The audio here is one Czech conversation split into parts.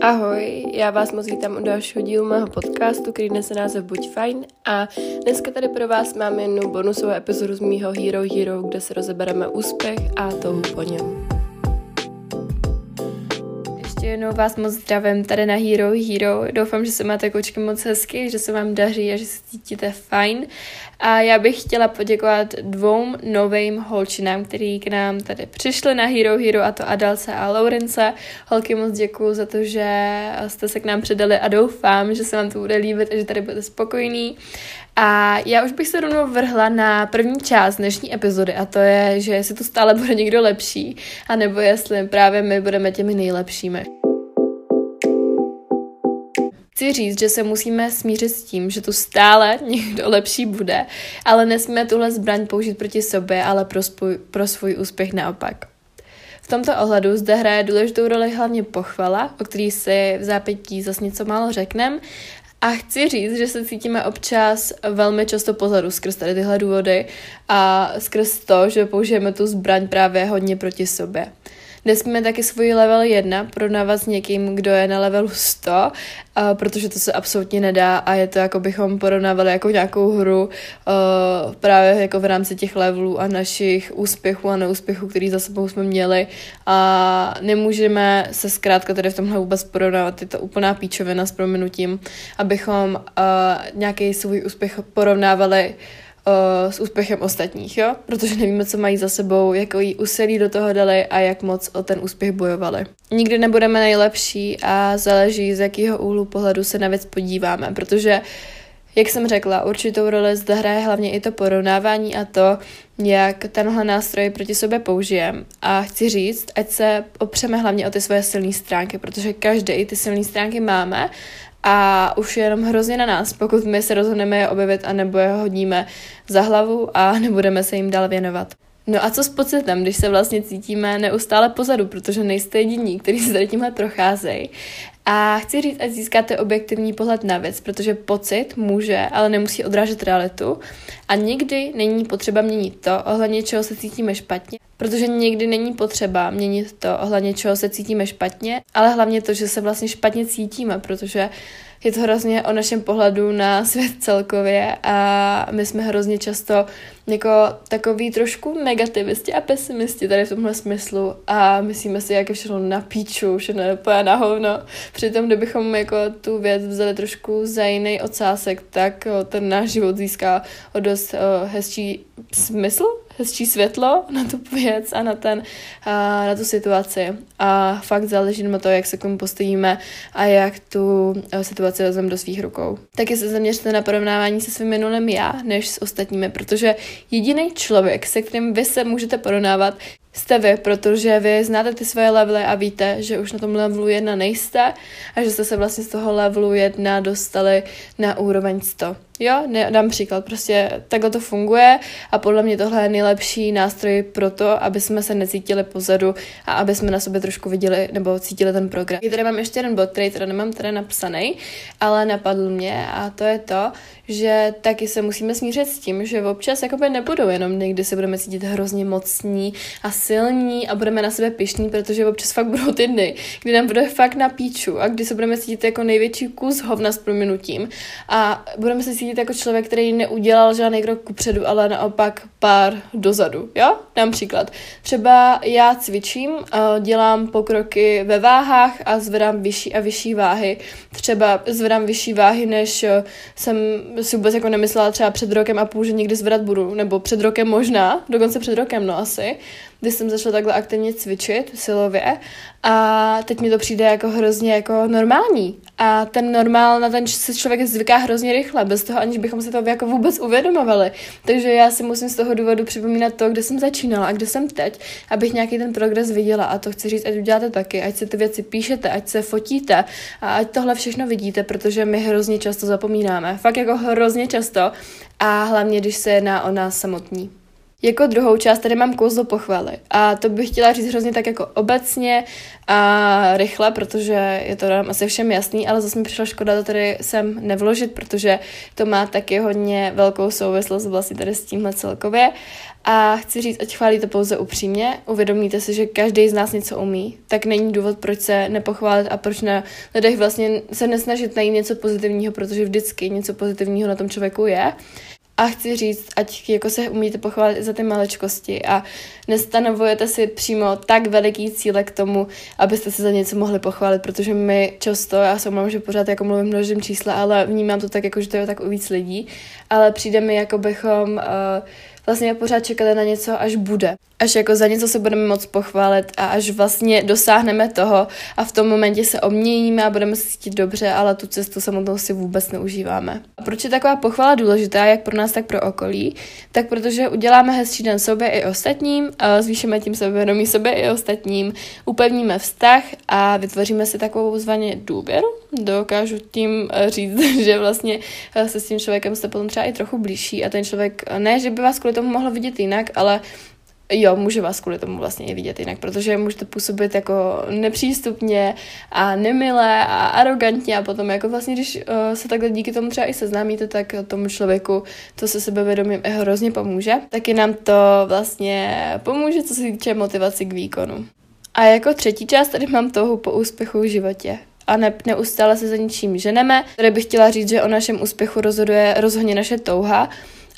Ahoj, já vás moc vítám u dalšího dílu mého podcastu, který nese název Buď fajn a dneska tady pro vás máme jednu bonusovou epizodu z mýho Hero Hero, kde se rozebereme úspěch a touhu po něm. Jednou vás moc zdravím tady na Hero Hero. Doufám, že se máte kočky moc hezky, že se vám daří a že se cítíte fajn. A já bych chtěla poděkovat dvou novým holčinám, který k nám tady přišli na Hero Hero, a to Adalce a Laurence. Holky moc děkuji za to, že jste se k nám předali a doufám, že se vám to bude líbit a že tady budete spokojný. A já už bych se rovnou vrhla na první část dnešní epizody a to je, že jestli tu stále bude někdo lepší, anebo jestli právě my budeme těmi nejlepšími. Chci říct, že se musíme smířit s tím, že tu stále někdo lepší bude, ale nesmíme tuhle zbraň použít proti sobě, ale pro, spoj, pro svůj úspěch naopak. V tomto ohledu zde hraje důležitou roli hlavně pochvala, o který si v zápětí zase něco málo řekneme, a chci říct, že se cítíme občas velmi často pozadu skrz tady tyhle důvody a skrz to, že použijeme tu zbraň právě hodně proti sobě. Nesmíme taky svůj level 1 porovnávat s někým, kdo je na levelu 100, uh, protože to se absolutně nedá a je to jako bychom porovnávali jako nějakou hru právě jako v rámci těch levelů a našich úspěchů a neúspěchů, který za sebou jsme měli. A nemůžeme se zkrátka tady v tomhle vůbec porovnávat, je to úplná píčovina s prominutím, abychom nějaký svůj úspěch porovnávali s úspěchem ostatních, jo? Protože nevíme, co mají za sebou, jí úsilí do toho dali a jak moc o ten úspěch bojovali. Nikdy nebudeme nejlepší a záleží, z jakého úhlu pohledu se na věc podíváme, protože jak jsem řekla, určitou roli zde hraje hlavně i to porovnávání a to, jak tenhle nástroj proti sobě použijem. A chci říct, ať se opřeme hlavně o ty svoje silné stránky, protože každý ty silné stránky máme a už je jenom hrozně na nás, pokud my se rozhodneme je objevit a nebo je hodíme za hlavu a nebudeme se jim dál věnovat. No a co s pocitem, když se vlastně cítíme neustále pozadu, protože nejste jediní, kteří se tady tímhle procházejí. A chci říct, ať získáte objektivní pohled na věc, protože pocit může, ale nemusí odrážet realitu. A nikdy není potřeba měnit to, ohledně čeho se cítíme špatně, protože nikdy není potřeba měnit to, ohledně čeho se cítíme špatně, ale hlavně to, že se vlastně špatně cítíme, protože je to hrozně o našem pohledu na svět celkově a my jsme hrozně často jako takový trošku negativisti a pesimisti tady v tomhle smyslu a myslíme si, jak je všechno na píču, všechno je na hovno. Přitom, kdybychom jako tu věc vzali trošku za jiný ocásek, tak ten náš život získá o dost hezčí smysl, hezčí světlo na tu věc a na, ten, a na tu situaci. A fakt záleží na to, jak se k tomu postavíme a jak tu situaci vezmeme do svých rukou. Taky se zaměřte na porovnávání se svým minulým já, než s ostatními, protože jediný člověk, se kterým vy se můžete porovnávat, jste vy, protože vy znáte ty svoje levely a víte, že už na tom levelu 1 nejste a že jste se vlastně z toho levelu 1 dostali na úroveň 100. Jo, ne, dám příklad, prostě takhle to funguje a podle mě tohle je nejlepší nástroj pro to, aby jsme se necítili pozadu a aby jsme na sobě trošku viděli nebo cítili ten program. Já tady mám ještě jeden bod, který teda nemám tady napsaný, ale napadl mě a to je to, že taky se musíme smířit s tím, že občas jakoby nebudou jenom někdy se budeme cítit hrozně mocní a silní a budeme na sebe pišní, protože občas fakt budou ty dny, kdy nám bude fakt na píču a kdy se budeme cítit jako největší kus hovna s prominutím a budeme se cítit jako člověk, který neudělal žádný krok kupředu, ale naopak pár dozadu, jo? Dám příklad. Třeba já cvičím, dělám pokroky ve váhách a zvedám vyšší a vyšší váhy. Třeba zvedám vyšší váhy, než jsem si vůbec jako nemyslela třeba před rokem a půl, že někdy zvedat budu, nebo před rokem možná, dokonce před rokem, no asi kdy jsem začala takhle aktivně cvičit silově a teď mi to přijde jako hrozně jako normální. A ten normál, na ten se člověk zvyká hrozně rychle, bez toho, aniž bychom se to jako vůbec uvědomovali. Takže já si musím z toho důvodu připomínat to, kde jsem začínala a kde jsem teď, abych nějaký ten progres viděla. A to chci říct, ať uděláte taky, ať si ty věci píšete, ať se fotíte a ať tohle všechno vidíte, protože my hrozně často zapomínáme. Fakt jako hrozně často a hlavně, když se jedná o nás samotní. Jako druhou část tady mám kouzlo pochvaly. A to bych chtěla říct hrozně tak jako obecně a rychle, protože je to nám asi všem jasný, ale zase mi přišla škoda to tady sem nevložit, protože to má taky hodně velkou souvislost vlastně tady s tímhle celkově. A chci říct, ať chválíte pouze upřímně, uvědomíte si, že každý z nás něco umí, tak není důvod, proč se nepochválit a proč na lidech vlastně se nesnažit najít něco pozitivního, protože vždycky něco pozitivního na tom člověku je. A chci říct, ať jako se umíte pochválit za ty malečkosti a nestanovujete si přímo tak veliký cíle k tomu, abyste se za něco mohli pochválit, protože my často, já se omlouvám, že pořád jako mluvím množím čísla, ale vnímám to tak, jako, že to je tak u víc lidí, ale přijde mi, jako bychom uh, vlastně pořád čekali na něco, až bude. Až jako za něco se budeme moc pochválit a až vlastně dosáhneme toho a v tom momentě se obměníme a budeme se cítit dobře, ale tu cestu samotnou si vůbec neužíváme. A proč je taková pochvala důležitá, jak pro nás, tak pro okolí? Tak protože uděláme hezčí den sobě i ostatním, a zvýšíme tím sebevědomí sobě i ostatním, upevníme vztah a vytvoříme si takovou zvaně důvěru. Dokážu tím eh, říct, že vlastně eh, se s tím člověkem jste potom třeba i trochu blížší a ten člověk, ne, že by vás kvůli tomu mohl vidět jinak, ale jo, může vás kvůli tomu vlastně i vidět jinak, protože můžete působit jako nepřístupně a nemilé a arrogantně a potom jako vlastně, když se takhle díky tomu třeba i seznámíte, tak tomu člověku to se sebevědomím hrozně pomůže. Taky nám to vlastně pomůže, co se týče motivaci k výkonu. A jako třetí část tady mám touhu po úspěchu v životě a ne, neustále se za ničím ženeme. Tady bych chtěla říct, že o našem úspěchu rozhoduje rozhodně naše touha,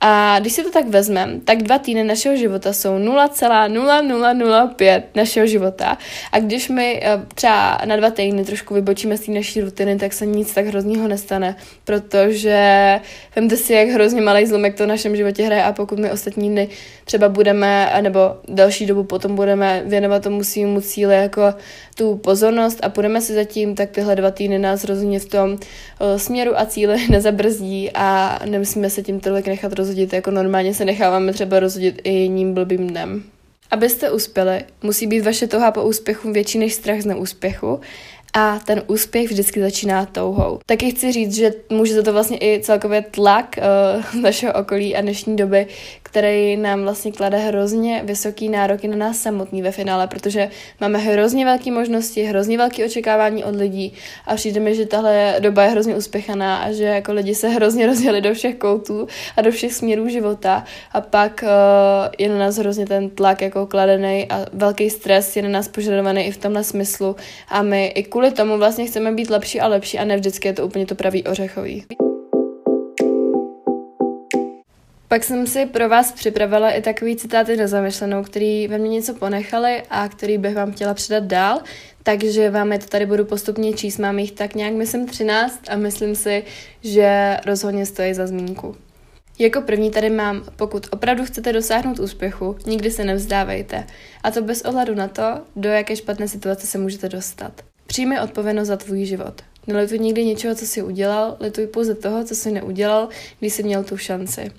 a když si to tak vezmeme, tak dva týdny našeho života jsou 0,0005 našeho života. A když my eh, třeba na dva týdny trošku vybočíme z té naší rutiny, tak se nic tak hroznýho nestane, protože vemte si, jak hrozně malý zlomek to v našem životě hraje a pokud my ostatní dny třeba budeme, nebo další dobu potom budeme věnovat tomu svýmu cíli jako tu pozornost a půjdeme si zatím, tak tyhle dva týdny nás rozhodně v tom uh, směru a cíli nezabrzdí a nemusíme se tím tolik nechat rozhodit, jako normálně se necháváme třeba rozhodit i jiným blbým dnem. Abyste uspěli, musí být vaše touha po úspěchu větší než strach z neúspěchu a ten úspěch vždycky začíná touhou. Taky chci říct, že může za to vlastně i celkově tlak uh, našeho okolí a dnešní doby, který nám vlastně klade hrozně vysoký nároky na nás samotný ve finále, protože máme hrozně velké možnosti, hrozně velké očekávání od lidí a přijde mi, že tahle doba je hrozně uspěchaná a že jako lidi se hrozně rozjeli do všech koutů a do všech směrů života a pak uh, je na nás hrozně ten tlak jako kladený a velký stres je na nás požadovaný i v tomhle smyslu a my i kvůli tomu vlastně chceme být lepší a lepší a ne vždycky je to úplně to pravý ořechový. Pak jsem si pro vás připravila i takový citáty na zamyšlenou, který ve mně něco ponechali a který bych vám chtěla předat dál, takže vám je to tady budu postupně číst. Mám jich tak nějak, myslím, 13 a myslím si, že rozhodně stojí za zmínku. Jako první tady mám, pokud opravdu chcete dosáhnout úspěchu, nikdy se nevzdávejte. A to bez ohledu na to, do jaké špatné situace se můžete dostat. Přijmi odpovědnost za tvůj život. Nelituj nikdy něčeho, co jsi udělal, lituj pouze toho, co jsi neudělal, když jsi měl tu šanci.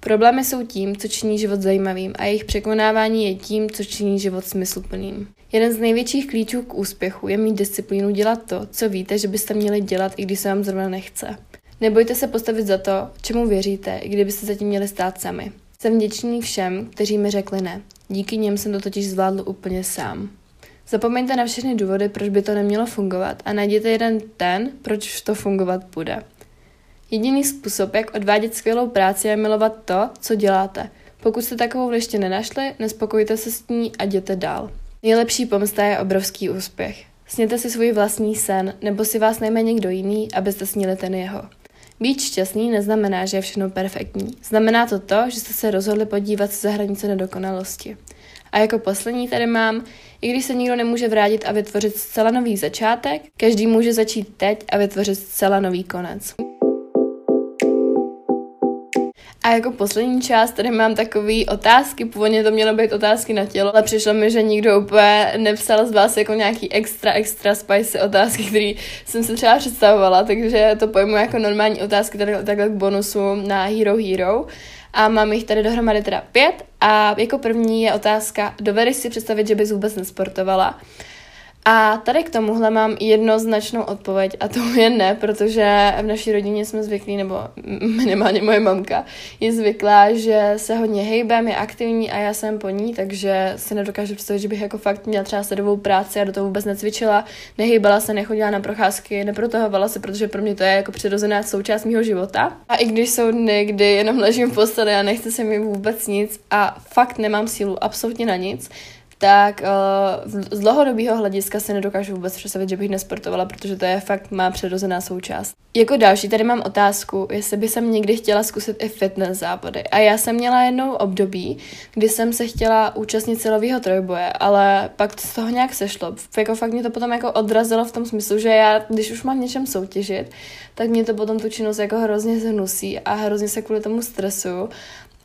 Problémy jsou tím, co činí život zajímavým a jejich překonávání je tím, co činí život smysluplným. Jeden z největších klíčů k úspěchu je mít disciplínu dělat to, co víte, že byste měli dělat, i když se vám zrovna nechce. Nebojte se postavit za to, čemu věříte, i kdybyste zatím měli stát sami. Jsem vděčný všem, kteří mi řekli ne. Díky něm jsem to totiž zvládl úplně sám. Zapomeňte na všechny důvody, proč by to nemělo fungovat a najděte jeden ten, proč to fungovat bude. Jediný způsob, jak odvádět skvělou práci, je milovat to, co děláte. Pokud jste takovou ještě nenašli, nespokojte se s ní a jděte dál. Nejlepší pomsta je obrovský úspěch. Sněte si svůj vlastní sen, nebo si vás najme někdo jiný, abyste snili ten jeho. Být šťastný neznamená, že je všechno perfektní. Znamená to to, že jste se rozhodli podívat se za hranice nedokonalosti. A jako poslední tady mám, i když se nikdo nemůže vrátit a vytvořit zcela nový začátek, každý může začít teď a vytvořit zcela nový konec. A jako poslední část tady mám takové otázky, původně to mělo být otázky na tělo, ale přišlo mi, že nikdo úplně nepsal z vás jako nějaký extra, extra spicy otázky, které jsem si třeba představovala, takže to pojmu jako normální otázky tady, takhle k bonusu na Hero Hero. A mám jich tady dohromady teda pět a jako první je otázka, dovedeš si představit, že bys vůbec nesportovala? A tady k tomuhle mám jednoznačnou odpověď a to je ne, protože v naší rodině jsme zvyklí, nebo minimálně moje mamka je zvyklá, že se hodně hejbem, je aktivní a já jsem po ní, takže si nedokážu představit, že bych jako fakt měla třeba sedovou práci a do toho vůbec necvičila, nehýbala se, nechodila na procházky, neprotahovala se, protože pro mě to je jako přirozená součást mého života. A i když jsou dny, kdy jenom ležím v posteli a nechce se mi vůbec nic a fakt nemám sílu absolutně na nic, tak uh, z dlouhodobého hlediska se nedokážu vůbec představit, že bych nesportovala, protože to je fakt má přirozená součást. Jako další tady mám otázku, jestli by jsem někdy chtěla zkusit i fitness závody. A já jsem měla jednou období, kdy jsem se chtěla účastnit celového trojboje, ale pak z toho nějak sešlo. Jako fakt mě to potom jako odrazilo v tom smyslu, že já, když už mám v něčem soutěžit, tak mě to potom tu činnost jako hrozně zhnusí a hrozně se kvůli tomu stresu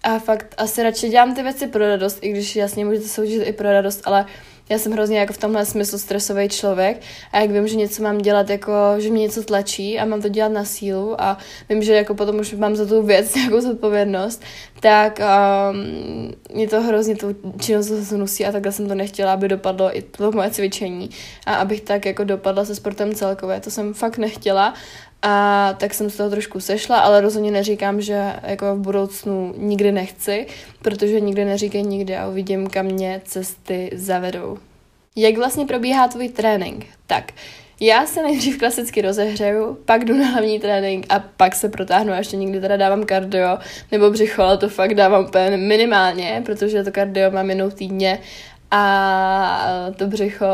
a fakt asi radši dělám ty věci pro radost, i když jasně můžete soutěžit i pro radost, ale já jsem hrozně jako v tomhle smyslu stresový člověk a jak vím, že něco mám dělat, jako, že mě něco tlačí a mám to dělat na sílu a vím, že jako potom už mám za tu věc nějakou zodpovědnost, tak um, mě to hrozně tu činnost zhnusí a takhle jsem to nechtěla, aby dopadlo i to moje cvičení a abych tak jako dopadla se sportem celkově. To jsem fakt nechtěla a tak jsem z toho trošku sešla, ale rozhodně neříkám, že jako v budoucnu nikdy nechci, protože nikdy neříkej nikdy a uvidím, kam mě cesty zavedou. Jak vlastně probíhá tvůj trénink? Tak, já se nejdřív klasicky rozehřeju, pak jdu na hlavní trénink a pak se protáhnu a ještě někdy teda dávám kardio nebo břicho, ale to fakt dávám úplně minimálně, protože to kardio mám jenom týdně a to břicho,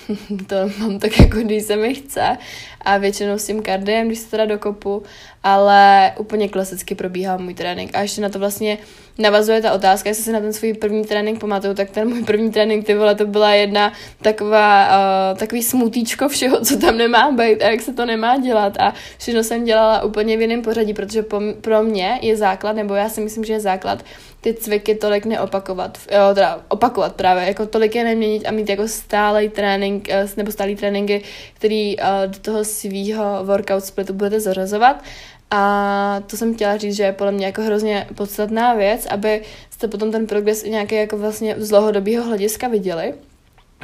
to mám tak jako, když se mi chce a většinou s tím kardiem, když se teda dokopu, ale úplně klasicky probíhá můj trénink. A ještě na to vlastně navazuje ta otázka, jestli se na ten svůj první trénink pamatuju, tak ten můj první trénink, ty vole, to byla jedna taková, uh, takový smutíčko všeho, co tam nemá být a jak se to nemá dělat a všechno jsem dělala úplně v jiném pořadí, protože pro mě je základ, nebo já si myslím, že je základ ty cviky tolik neopakovat, jo, teda opakovat právě, jako tolik je neměnit a mít jako stálej trénink, eh, nebo stálý tréninky, který uh, do toho svýho workout splitu budete zařazovat. A to jsem chtěla říct, že je podle mě jako hrozně podstatná věc, aby jste potom ten progres nějaký jako vlastně z dlouhodobého hlediska viděli.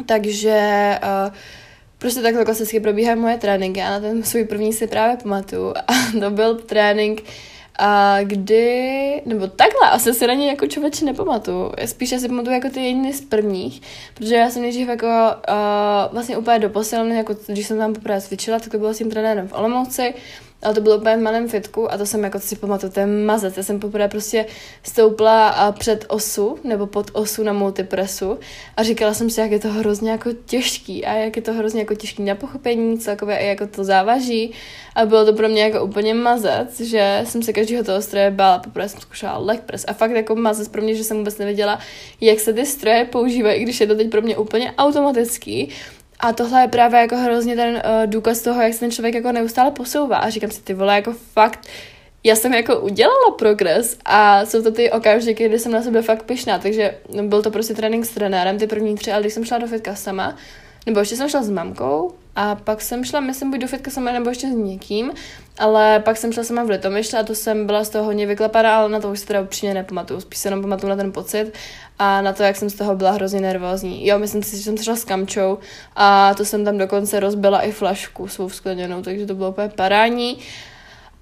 Takže uh, prostě takhle klasicky probíhají moje tréninky a na ten svůj první si právě pamatuju. A to byl trénink, a kdy, nebo takhle, asi si na něj jako člověče nepamatuju. Spíš si pamatuju jako ty jediný z prvních, protože já jsem nejdřív jako uh, vlastně úplně do posilny, jako když jsem tam poprvé cvičila, tak to bylo s tím trenérem v Olomouci ale to bylo úplně v malém fitku a to jsem jako si pamatuju, to je mazec. Já jsem poprvé prostě stoupla před osu nebo pod osu na multipresu a říkala jsem si, jak je to hrozně jako těžký a jak je to hrozně jako těžký na pochopení, celkově i jako to závaží. A bylo to pro mě jako úplně mazec, že jsem se každého toho stroje bála, poprvé jsem zkoušela leg press a fakt jako mazec pro mě, že jsem vůbec nevěděla, jak se ty stroje používají, když je to teď pro mě úplně automatický a tohle je právě jako hrozně ten uh, důkaz toho, jak se ten člověk jako neustále posouvá. A říkám si, ty vole, jako fakt, já jsem jako udělala progres a jsou to ty okamžiky, kdy jsem na sebe fakt pyšná, takže byl to prostě trénink s trenérem, ty první tři, ale když jsem šla do fitka sama, nebo ještě jsem šla s mamkou a pak jsem šla, myslím, buď do fitka sama nebo ještě s někým, ale pak jsem šla sama v Litomyšle a to jsem byla z toho hodně vyklepaná, ale na to už se teda upřímně nepamatuju. Spíš se jenom pamatuju na ten pocit a na to, jak jsem z toho byla hrozně nervózní. Jo, myslím si, že jsem šla s kamčou a to jsem tam dokonce rozbila i flašku svou skleněnou, takže to bylo úplně parání.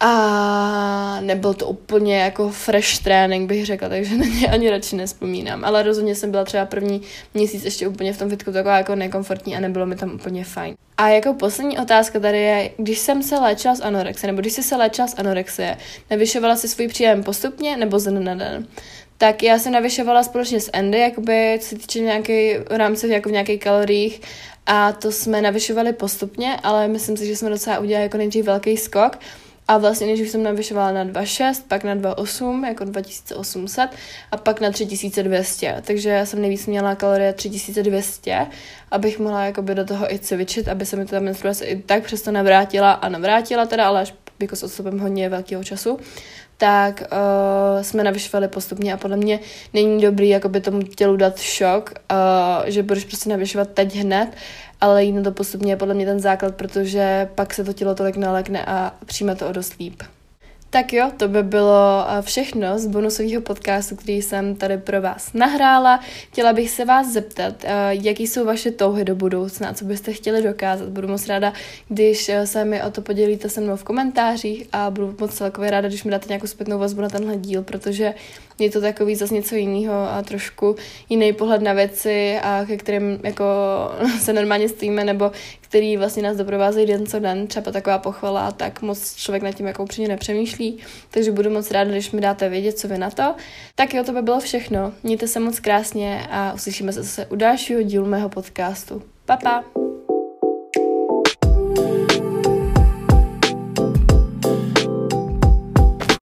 A nebyl to úplně jako fresh trénink, bych řekla, takže na ně ani radši nespomínám. Ale rozhodně jsem byla třeba první měsíc ještě úplně v tom fitku taková jako nekomfortní a nebylo mi tam úplně fajn. A jako poslední otázka tady je, když jsem se léčila z anorexie, nebo když jsi se léčila z anorexie, navyšovala si svůj příjem postupně nebo z na den? Tak já jsem navyšovala společně s Andy, jakoby, co se týče nějaký rámce jako v nějakých kaloriích a to jsme navyšovali postupně, ale myslím si, že jsme docela udělali jako nejdřív velký skok a vlastně než jsem navyšovala na 2,6, pak na 2,8, jako 2800 a pak na 3200. Takže já jsem nejvíc měla kalorie 3200, abych mohla jakoby do toho i cvičit, aby se mi ta menstruace i tak přesto navrátila a navrátila teda, ale až jako s odstupem hodně velkého času tak uh, jsme navyšovali postupně a podle mě není dobrý jakoby tomu tělu dát šok, uh, že budeš prostě navyšovat teď hned, ale jít na to postupně je podle mě ten základ, protože pak se to tělo tolik nalekne a přijme to o dost líp. Tak jo, to by bylo eh, všechno z bonusového podcastu, který jsem tady pro vás nahrála. Chtěla bych se vás zeptat, eh, jaký jsou vaše touhy do budoucna, co byste chtěli dokázat. Budu moc ráda, když eh, se mi o to podělíte se mnou v komentářích a budu moc celkově ráda, když mi dáte nějakou zpětnou vazbu na tenhle díl, protože je to takový zase něco jiného a trošku jiný pohled na věci, a ke kterým jako se normálně stojíme, nebo který vlastně nás doprovázejí den co den, třeba taková pochvala, tak moc člověk nad tím jako upřímně nepřemýšlí, takže budu moc ráda, když mi dáte vědět, co vy na to. Tak jo, to by bylo všechno. Mějte se moc krásně a uslyšíme se zase u dalšího dílu mého podcastu. Pa, pa!